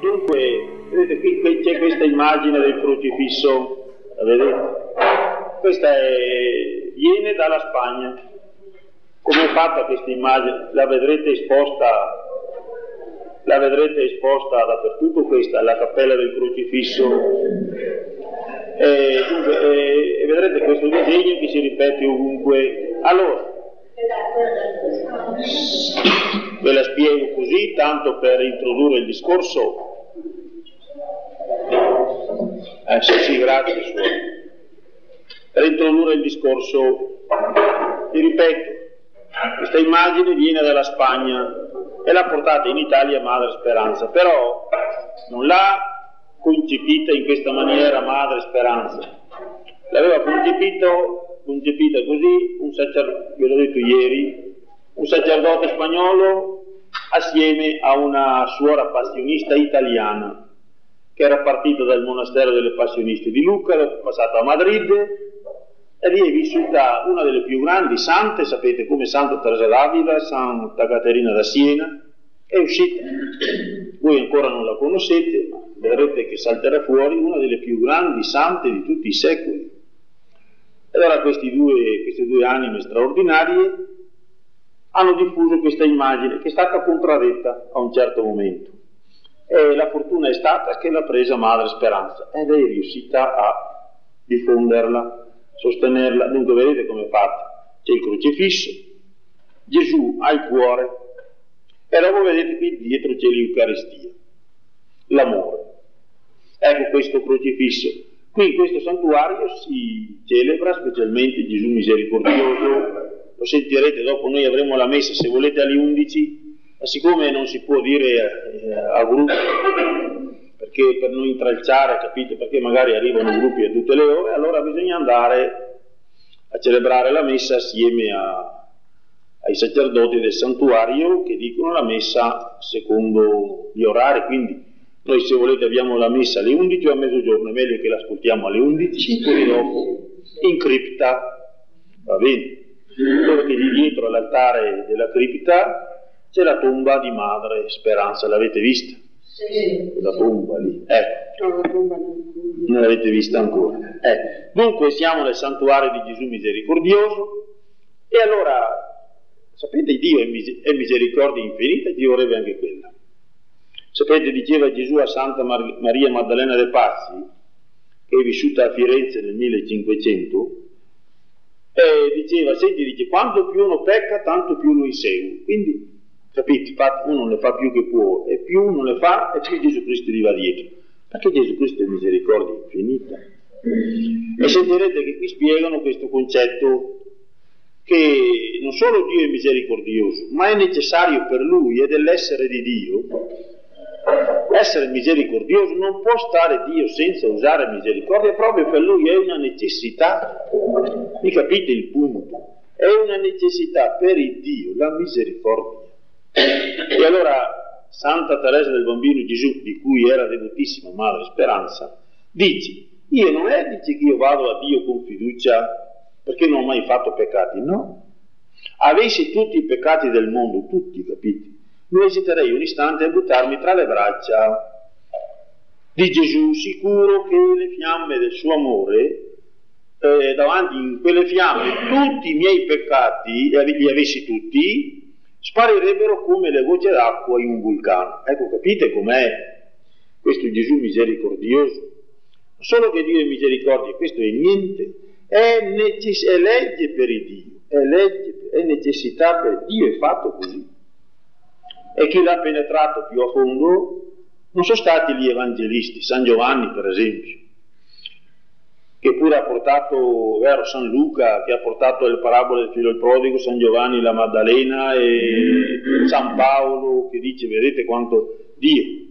Dunque, vedete qui c'è questa immagine del crocifisso, la vedete? Questa è, viene dalla Spagna. Come è fatta questa immagine? La vedrete esposta la vedrete esposta dappertutto questa, la cappella del crocifisso. E, dunque, e, e vedrete questo disegno che si ripete ovunque. Allora, ve la spiego così, tanto per introdurre il discorso. Eh, sì, sì, grazie suore. Per introdurre il discorso, vi ripeto, questa immagine viene dalla Spagna e l'ha portata in Italia Madre Speranza, però non l'ha concepita in questa maniera Madre Speranza, l'aveva concepito, concepita così un sacerdote, ve l'ho detto ieri, un sacerdote spagnolo assieme a una suora passionista italiana che era partita dal monastero delle passioniste di Lucca, è passata a Madrid e lì è vissuta una delle più grandi sante, sapete come Santa Teresa d'Avila, Santa Caterina da Siena, è uscita, voi ancora non la conoscete, ma vedrete che salterà fuori una delle più grandi sante di tutti i secoli. Allora due, queste due anime straordinarie hanno diffuso questa immagine che è stata contraddetta a un certo momento. E la fortuna è stata che l'ha presa Madre Speranza ed è riuscita a diffonderla sostenerla. Dunque vedete come è fatta. C'è il crocifisso, Gesù ha il cuore e dopo vedete qui dietro c'è l'Eucaristia, l'amore. Ecco questo crocifisso. Qui in questo santuario si celebra specialmente Gesù misericordioso, lo sentirete dopo, noi avremo la messa se volete alle 11, ma siccome non si può dire eh, a gruppo, perché per non intralciare, capite, perché magari arrivano gruppi a tutte le ore, allora bisogna andare a celebrare la messa assieme a, ai sacerdoti del santuario che dicono la messa secondo gli orari, quindi noi se volete abbiamo la messa alle 11 o a mezzogiorno, è meglio che l'ascoltiamo alle 11, poi dopo in cripta, va bene? Dove che lì dietro all'altare della cripta c'è la tomba di Madre Speranza, l'avete vista? Sì. La tomba lì, ecco. No, la tomba non. non l'avete vista ancora. Eh. Dunque siamo nel santuario di Gesù misericordioso e allora, sapete, Dio è misericordia infinita, Dio vorrebbe anche quella. Sapete, diceva Gesù a Santa Mar- Maria Maddalena de Pazzi, che è vissuta a Firenze nel 1500, e diceva, senti, dice, quanto più uno pecca, tanto più lo insegue. Quindi Capite? Infatti uno ne fa più che può e più uno ne fa e più Gesù Cristo gli va dietro. Perché Gesù Cristo è misericordia infinita. E sentirete che qui spiegano questo concetto che non solo Dio è misericordioso, ma è necessario per Lui e dell'essere di Dio. Essere misericordioso non può stare Dio senza usare misericordia, proprio per Lui è una necessità. Mi capite il punto? È una necessità per il Dio la misericordia. E allora Santa Teresa del Bambino Gesù, di cui era devotissima Madre Speranza, dice, io non è dice che io vado a Dio con fiducia perché non ho mai fatto peccati, no. Avessi tutti i peccati del mondo, tutti, capiti, non esiterei un istante a buttarmi tra le braccia di Gesù, sicuro che le fiamme del suo amore, eh, davanti in quelle fiamme, tutti i miei peccati, li avessi tutti, sparirebbero come le gocce d'acqua in un vulcano. Ecco, capite com'è questo Gesù misericordioso? Solo che Dio è misericordia, questo è niente, è, necess- è legge per il Dio, è, legge, è necessità per Dio, è fatto così. E chi l'ha penetrato più a fondo non sono stati gli evangelisti, San Giovanni per esempio, che pure ha portato, vero, San Luca, che ha portato le parabole del figlio del prodigo, San Giovanni, la Maddalena e San Paolo, che dice, vedete quanto Dio.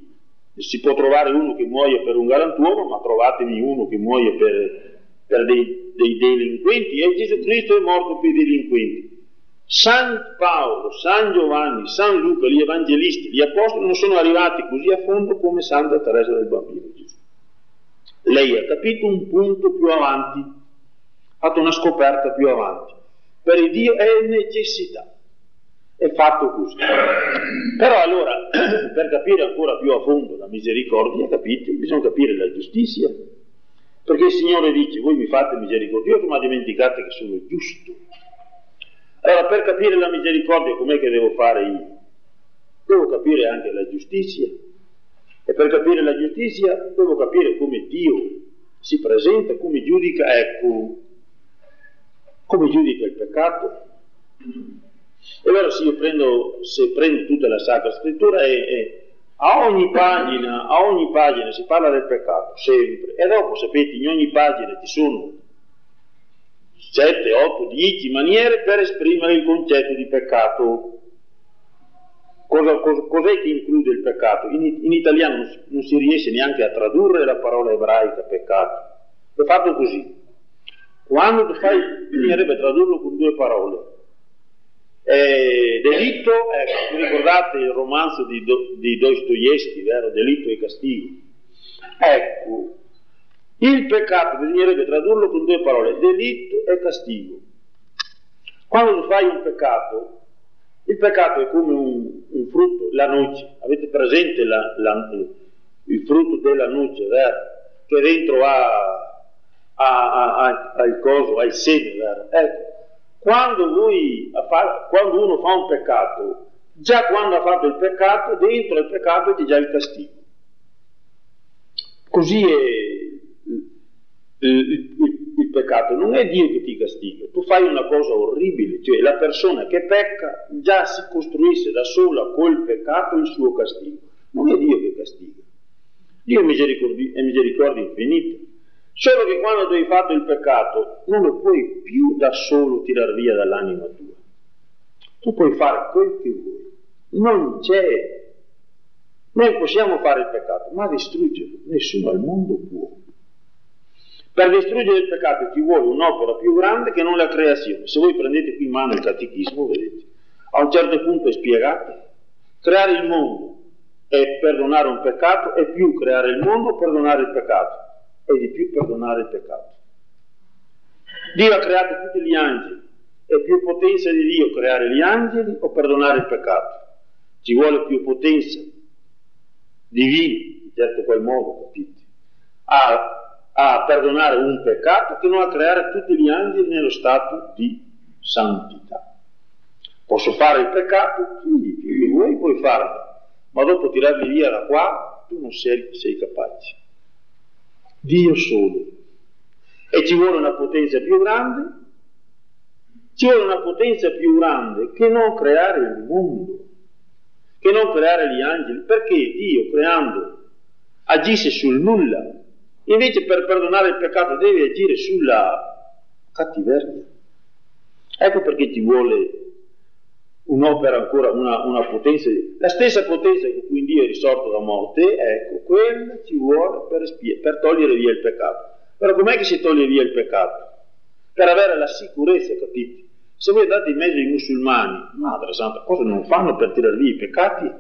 Si può trovare uno che muoia per un galantuomo, ma trovatemi uno che muoia per, per dei, dei, delinquenti, e Gesù Cristo è morto per i delinquenti. San Paolo, San Giovanni, San Luca, gli evangelisti, gli apostoli non sono arrivati così a fondo come Santa Teresa del Bambino Gesù. Lei ha capito un punto più avanti, ha fatto una scoperta più avanti. Per il Dio è necessità. È fatto così. Però allora, per capire ancora più a fondo la misericordia, capite, bisogna capire la giustizia. Perché il Signore dice, voi mi fate misericordioso, ma dimenticate che sono giusto. Allora, per capire la misericordia, com'è che devo fare io? Devo capire anche la giustizia. Per capire la giustizia devo capire come Dio si presenta, come giudica, ecco, come giudica il peccato. E allora se io prendo, se prendo tutta la Sacra Scrittura e, e a ogni pagina, a ogni pagina si parla del peccato, sempre. E dopo, sapete, in ogni pagina ci sono 7, 8, 10 maniere per esprimere il concetto di peccato. Cosa, cosa, cos'è che include il peccato? In, in italiano non si, non si, riesce neanche a tradurre la parola ebraica peccato. È fatto così. Quando tu fai, bisognerebbe tradurlo con due parole. Eh, delitto, ecco, vi ricordate il romanzo di, Do, di Dostoevsky, vero? Delitto e castigo. Ecco, il peccato bisognerebbe tradurlo con due parole, delitto e castigo. Quando tu fai un peccato, il peccato è come un, un frutto, la noce. Avete presente la, la, il frutto della noce, vero? Che dentro ha, ha, ha, ha il coso, ha il seme, vero? Ecco, quando, voi, quando uno fa un peccato, già quando ha fatto il peccato, dentro il peccato c'è già il castigo. Così è il, il, il, peccato, non è Dio che ti castiga, tu fai una cosa orribile, cioè la persona che pecca già si costruisce da sola col peccato il suo castigo, non è Dio che castiga, Dio è misericordia, infinita, solo che quando tu hai fatto il peccato non lo puoi più da solo tirar via dall'anima tua, tu puoi fare quel che vuoi, non c'è, noi possiamo fare il peccato, ma distruggerlo. Nessuno al mondo può. Per distruggere il peccato ci vuole un'opera più grande che non la creazione. Se voi prendete qui in mano il catechismo, vedete, a un certo punto è spiegato, creare il mondo e perdonare un peccato è più creare il mondo perdonare il peccato, è di più perdonare il peccato. Dio ha creato tutti gli angeli, è più potenza di Dio creare gli angeli o perdonare il peccato. Ci vuole più potenza divina, in certo qual modo, capite? A a perdonare un peccato che non a creare tutti gli angeli nello stato di santità. Posso fare il peccato? Sì, più che vuoi puoi farlo, ma dopo tirarli via da qua tu non sei, sei capace. Dio solo. E ci vuole una potenza più grande, ci vuole una potenza più grande che non creare il mondo, che non creare gli angeli, perché Dio creando agisse sul nulla, Invece per perdonare il peccato devi agire sulla cattiveria. Ecco perché ti vuole un'opera ancora, una, una potenza, la stessa potenza cui Dio è risorto da morte, ecco, quella ci vuole per, spie, per togliere via il peccato. Però com'è che si toglie via il peccato? Per avere la sicurezza, capite? Se voi andate in mezzo ai musulmani, Madre Santa, cosa non fanno per tirare via i peccati?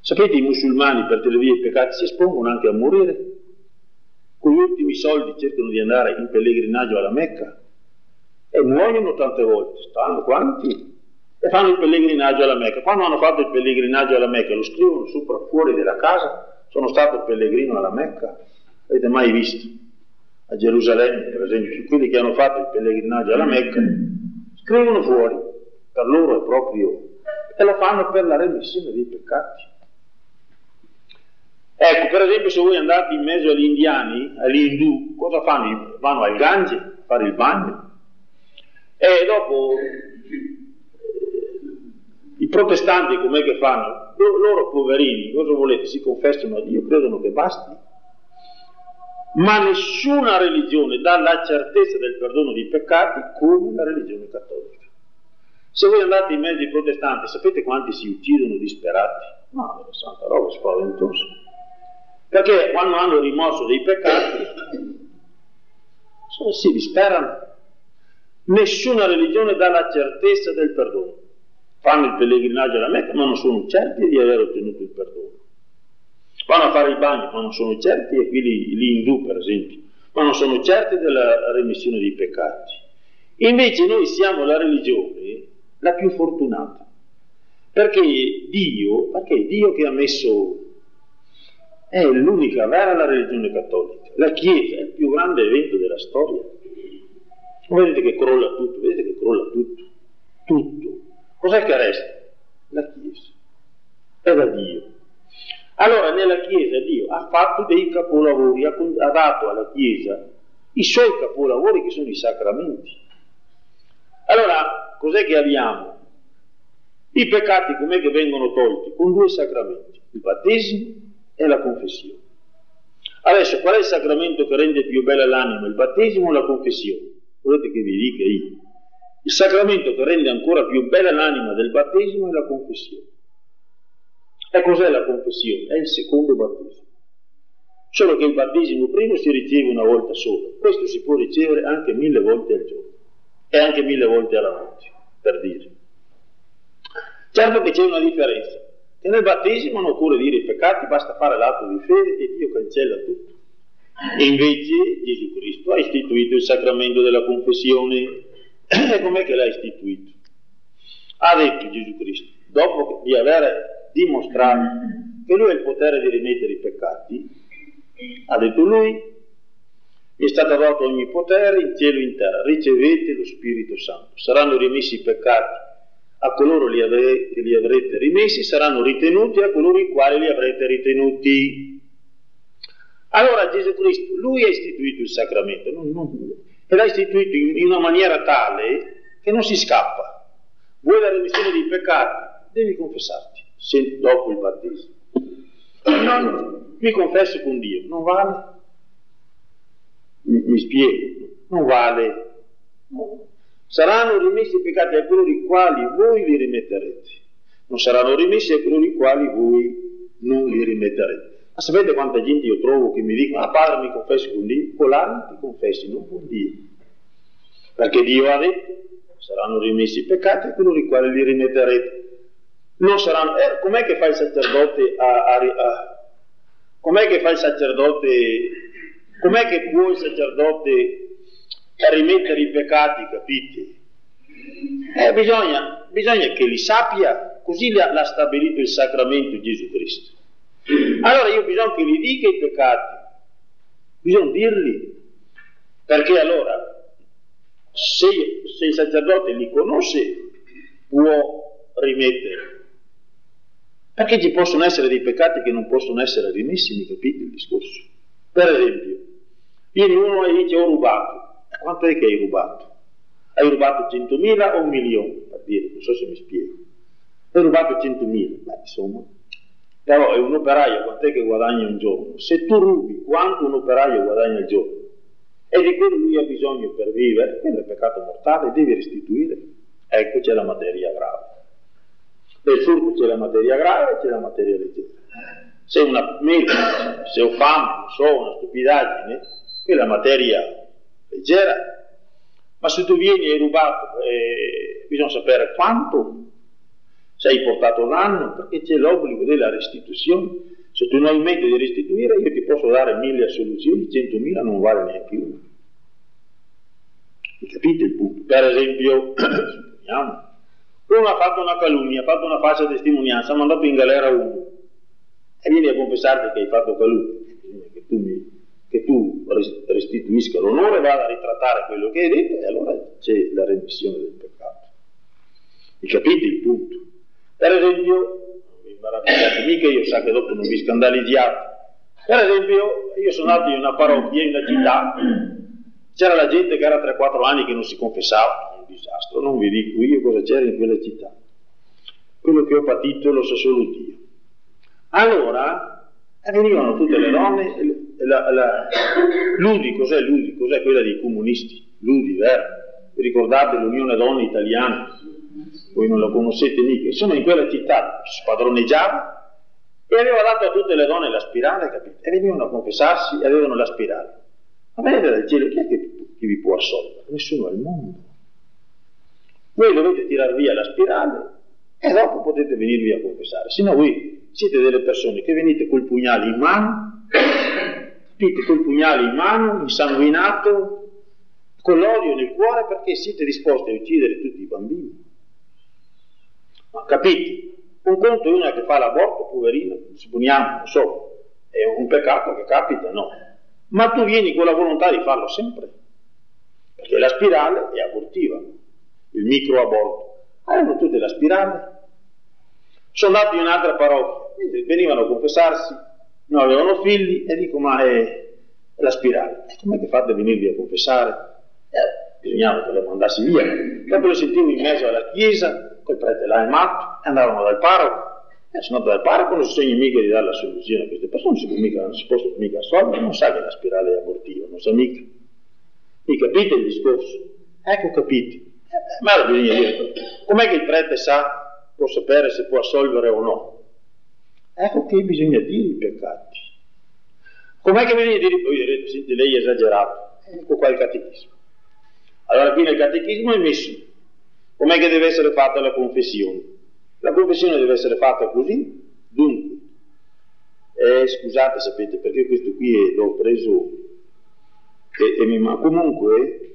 Sapete, i musulmani per tirare via i peccati si espongono anche a morire con gli ultimi soldi cercano di andare in pellegrinaggio alla Mecca e muoiono tante volte, stanno quanti? E fanno il pellegrinaggio alla Mecca. Quando hanno fatto il pellegrinaggio alla Mecca lo scrivono sopra fuori della casa, sono stato pellegrino alla Mecca, avete mai visto? A Gerusalemme, per esempio, quelli che hanno fatto il pellegrinaggio alla Mecca, scrivono fuori, per loro è proprio, e lo fanno per la remissione dei peccati. Ecco, per esempio, se voi andate in mezzo agli indiani, agli indù, cosa fanno? Vanno al Gange a fare il bagno. E dopo i protestanti com'è che fanno? Loro poverini, cosa volete? Si confessano a Dio, credono che basti. Ma nessuna religione dà la certezza del perdono dei peccati come la religione cattolica. Se voi andate in mezzo ai protestanti, sapete quanti si uccidono disperati? No, è santa roba spaventosa. Perché quando hanno rimosso dei peccati, sono, si disperano. Nessuna religione dà la certezza del perdono. Fanno il pellegrinaggio alla Mecca, ma non sono certi di aver ottenuto il perdono. Vanno a fare il bagno, ma non sono certi, e qui gli, gli indù per esempio, ma non sono certi della remissione dei peccati. Invece noi siamo la religione, la più fortunata. Perché Dio, perché Dio che ha messo, è l'unica vera la religione cattolica, la Chiesa è il più grande evento della storia. Vedete che crolla tutto, vedete che crolla tutto, tutto. Cos'è che resta? La Chiesa. È da Dio. Allora nella Chiesa Dio ha fatto dei capolavori, ha, ha dato alla Chiesa i suoi capolavori che sono i sacramenti. Allora, cos'è che abbiamo? I peccati com'è che vengono tolti? Con due sacramenti, il battesimo e la confessione. Adesso, qual è il sacramento che rende più bella l'anima, il battesimo o la confessione? Volete che vi dica io? Il sacramento che rende ancora più bella l'anima del battesimo è la confessione. E cos'è la confessione? È il secondo battesimo. Solo che il battesimo primo si riceve una volta sola, questo si può ricevere anche mille volte al giorno e anche mille volte alla notte, per dire. Certo che c'è una differenza, che nel battesimo non occorre dire i peccati, basta fare l'atto di fede e Dio cancella tutto. E invece Gesù Cristo ha istituito il sacramento della confessione. E com'è che l'ha istituito? Ha detto Gesù Cristo, dopo di aver dimostrato che lui ha il potere di rimettere i peccati, ha detto lui, è stato dato ogni potere in cielo e in terra, ricevete lo Spirito Santo, saranno rimessi i peccati a coloro li avrete, li avrete rimessi, saranno ritenuti a coloro i quali li avrete ritenuti. Allora Gesù Cristo, lui ha istituito il sacramento, non, non, e l'ha istituito in, in una maniera tale che non si scappa. Vuoi la remissione dei peccati? Devi confessarti, se, dopo il battesimo. Non, mi confesso con Dio, non vale? Mi, mi spiego, non vale. Saranno rimessi i peccati a coloro i quali voi li rimetterete, non saranno rimessi a coloro i quali voi non li rimetterete. Ma sapete quanta gente io trovo che mi dicono, ah padre mi confessi con Dio? Con l'anima ti confessi, non con Dio. Perché Dio ha detto, saranno rimessi i peccati a coloro i quali li rimetterete. Non saranno, eh, com'è che fa il sacerdote a, a, a com'è che fa il sacerdote Com'è che può il sacerdote rimettere i peccati, capite? Eh, bisogna, bisogna, che li sappia, così l'ha stabilito il sacramento Gesù Cristo. Allora io bisogna che gli dica i peccati, bisogna dirli, perché allora se, se il sacerdote li conosce può rimettere. Perché ci possono essere dei peccati che non possono essere rimessi, mi capite il discorso? Per esempio, Viene uno e dice ho rubato. Quanto è che hai rubato? Hai rubato 100.000 o un milione? Per dire, non so se mi spiego. Hai rubato 100.000, beh insomma. Però è un operaio, quant'è che guadagna un giorno? Se tu rubi quanto un operaio guadagna al giorno e di quello lui ha bisogno per vivere, quello è peccato mortale, devi restituire. Ecco c'è la materia grave. Nel furto c'è la materia grave e c'è la materia leggera. Se una meta, se ho fame, non so, una stupidaggine, quella materia leggera, ma se tu vieni e hai rubato, eh, bisogna sapere quanto sei portato danno, perché c'è l'obbligo della restituzione. Se tu non hai in mente di restituire, io ti posso dare mille assoluzioni, centomila non vale neanche una. E capite il punto? Per esempio, uno ha fatto una calunnia, ha fatto una falsa testimonianza, ha mandato in galera uno, e vieni a confessarti che hai fatto calunnia, che tu mi che tu restituisca l'onore, vada a ritrattare quello che hai detto e allora c'è la remissione del peccato. Mi capite il punto? Per esempio, non vi imbarazzate mica, io so che dopo non vi scandalizziate. Per esempio, io sono nato in una parrocchia, in una città, c'era la gente che era 3-4 anni che non si confessava, un disastro, non vi dico io cosa c'era in quella città. Quello che ho patito lo sa solo Dio. Allora, venivano tutte le donne la, la, l'UDI, cos'è l'UDI? Cos'è quella dei comunisti? L'UDI, vero? Ricordate l'Unione Donne Italiana? Voi non la conoscete mica. Insomma, in quella città spadroneggiava e aveva dato a tutte le donne la spirale, capite? E venivano a confessarsi e avevano la spirale. Ma vedete dal cielo, chi è che, che vi può assolvere? Nessuno al mondo. Voi dovete tirare via la spirale e dopo potete venirvi a confessare. Se no voi siete delle persone che venite col pugnale in mano Capite? Col pugnale in mano, insanguinato, con l'odio nel cuore perché siete disposti a uccidere tutti i bambini. Ma capite? Un conto è una che fa l'aborto, poverino, supponiamo, non so, è un peccato che capita, no. Ma tu vieni con la volontà di farlo sempre, perché la spirale è abortiva, il microaborto. Avevano tutte la spirale. Sono andati in un'altra parrocchia, venivano a confessarsi, non avevano figli e dico ma è, la spirale. Com'è che fate a venirvi a confessare? Eh, bisognava che lo mandassi via. Dopo lo sentivo in mezzo alla chiesa, quel prete là è matto, andavano dal parroco. E sono andato dal parroco, non si sogna mica di dare la soluzione a queste persone, non si può mica, non si può mica assolvere, non sa che la spirale è abortiva, non sa mica. Mi capite il discorso? Ecco capite. Eh, ma bisogna dire, com'è che il prete sa, può sapere se può assolvere o no? Ecco che bisogna dire i peccati. Com'è che bisogna dire? Voi direte, senti, lei è esagerato. Ecco qua il catechismo. Allora qui nel catechismo è messo com'è che deve essere fatta la confessione. La confessione deve essere fatta così, dunque. Eh, scusate, sapete, perché questo qui l'ho preso e, e mi manca. Comunque,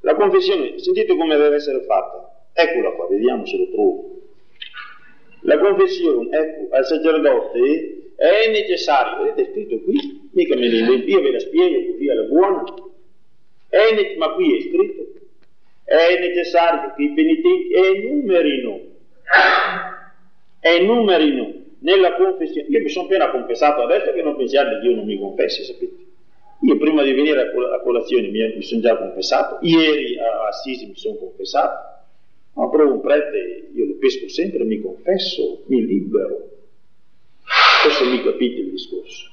la confessione, sentite come deve essere fatta. Eccola qua, vediamo se lo trovo. La confessione, ecco, al sacerdote è necessario, vedete scritto qui, mica me ne io ve la spiego così alla buona. È, ma qui è scritto, è necessario che i penitenti enumerino, enumerino nella confessione. Io mi sono appena confessato adesso che non pensiate che Dio non mi confessi, sapete. Io prima di venire a colazione mi, mi sono già confessato, ieri a Assisi mi sono confessato, ma provo un prete, io lo pesco sempre, mi confesso, mi libero. Questo mi capite il discorso.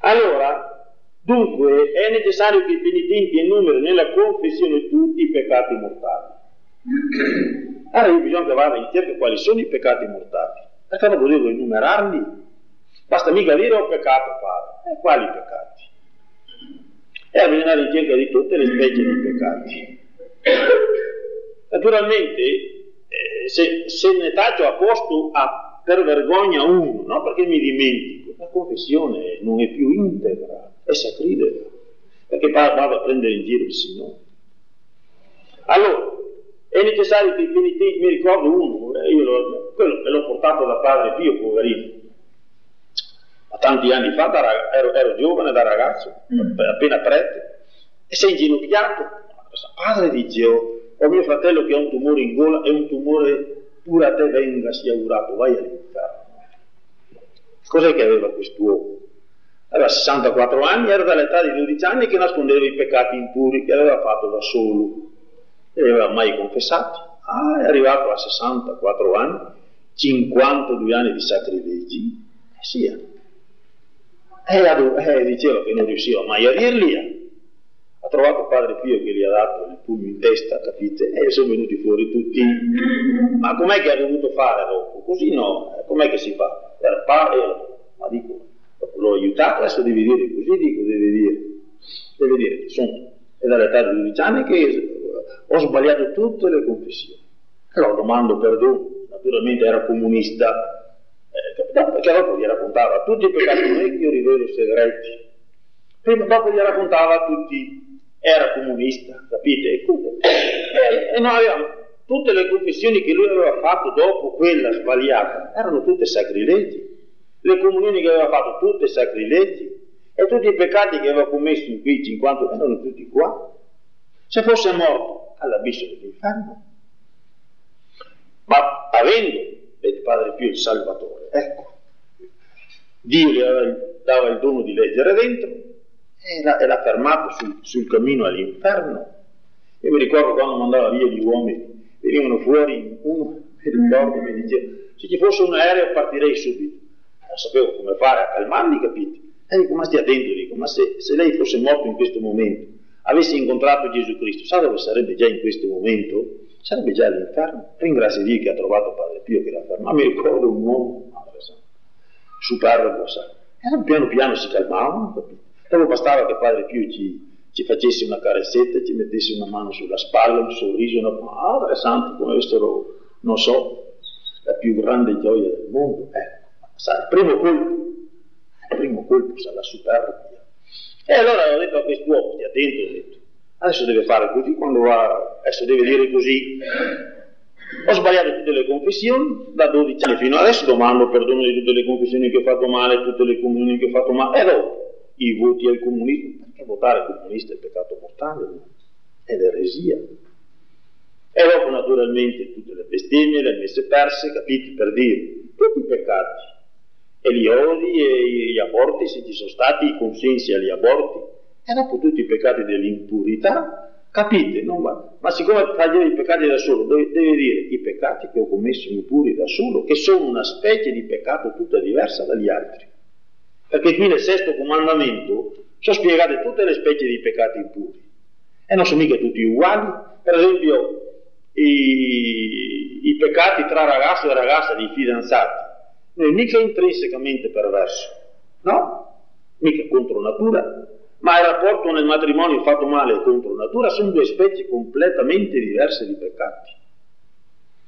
Allora, dunque, è necessario che i penitenti enumerino nella confessione tutti i peccati mortali. Allora io bisogna che vada in cerca quali sono i peccati mortali. Perché non devo enumerarli? Basta mica dire ho peccato, padre. E quali peccati? E bisogna andare in cerca di tutte le specie di peccati. Naturalmente, eh, se, se ne taccio a posto a, per vergogna uno, no perché mi dimentico, la confessione non è più integra, è sacrilego, perché vado a prendere in giro il Signore. Allora, è necessario che i penitenti, mi ricordo uno, eh, io lo, quello me l'ho portato da padre Pio, poverino, ma tanti anni fa, da, ero, ero, giovane, da ragazzo, mm. appena prete, e si è inginocchiato, padre dice, oh, ho mio fratello che ha un tumore in gola, è un tumore pure a te venga, sia augurato, vai all'inferno. Cos'è che aveva quest'uomo? Aveva 64 anni, era dall'età di 12 anni che nascondeva i peccati impuri che aveva fatto da solo. E li aveva mai confessati. Ah, è arrivato a 64 anni, 52 anni di sacrilegi. Eh sì, eh. E eh, diceva che non riusciva mai a dirli. Eh trovato padre Pio che gli ha dato il pugno in testa, capite? E sono venuti fuori tutti. Ma com'è che ha dovuto fare dopo? Così no, eh, com'è che si fa? Per fare, ma dico, l'ho aiutato, adesso devi dire così, dico, deve dire. Deve dire sono, è dall'età di 12 anni che ho sbagliato tutte le confessioni. Allora domando perdono, naturalmente era comunista, eh, perché dopo gli raccontava tutti i peccati che io rivelo segreti. Prima dopo gli raccontava tutti era comunista, capite? E, e noi avevamo tutte le confessioni che lui aveva fatto dopo quella sbagliata, erano tutte sacrilegi. Le comunioni che aveva fatto tutte sacrilegi e tutti i peccati che aveva commesso in quei 50 erano tutti qua. Se fosse morto all'abisso dell'inferno, ma avendo il Padre Pio il Salvatore, ecco, Dio gli dava il dono di leggere dentro e l'ha, fermato sul, sul, cammino all'inferno. Io mi ricordo quando mandava via gli uomini, venivano fuori, uno mi ricordo mi diceva, se ci fosse un aereo partirei subito. Non sapevo come fare a calmarli, capite? E dico, ma stia attento, dico, ma se, se lei fosse morto in questo momento, avesse incontrato Gesù Cristo, sa dove sarebbe già in questo momento? Sarebbe già all'inferno. Ringrazio Dio che ha trovato Padre Pio che l'ha fermato. Mi ricordo un uomo, superbo, sa. E piano piano si calmavano, capite? Dopo bastava che Padre Pio ci, ci facesse una carezzetta, ci mettesse una mano sulla spalla, un sorriso, una Padre Santo, come avessero, non so, la più grande gioia del mondo. Ecco, sa, il primo colpo, il primo colpo sa la superbia. E allora ho detto a quest'uomo, stia attento, ho detto, adesso deve fare così, quando va, adesso deve dire così. Ho sbagliato tutte le confessioni, da 12 anni fino adesso domando perdono di tutte le confessioni che ho fatto male, tutte le comunioni che ho fatto male, e dopo i voti al comunismo, perché votare comunista è peccato mortale, è l'eresia. E dopo naturalmente tutte le bestemmie, le messe perse, capiti per dire, tutti i peccati, e gli odi e gli aborti, se ci sono stati i consensi agli aborti, e dopo tutti i peccati dell'impurità, Capite? Va. Ma siccome fa i peccati da solo, deve, deve, dire i peccati che ho commesso impuri da solo, che sono una specie di peccato tutta diversa dagli altri. Perché qui nel sesto comandamento sono spiegate tutte le specie di peccati impuri. E non sono mica tutti uguali. Per esempio, i, i peccati tra ragazzo e ragazza di fidanzati, non è mica intrinsecamente perverso, no? Mica contro natura, ma il rapporto nel matrimonio fatto male contro natura sono due specie completamente diverse di peccati.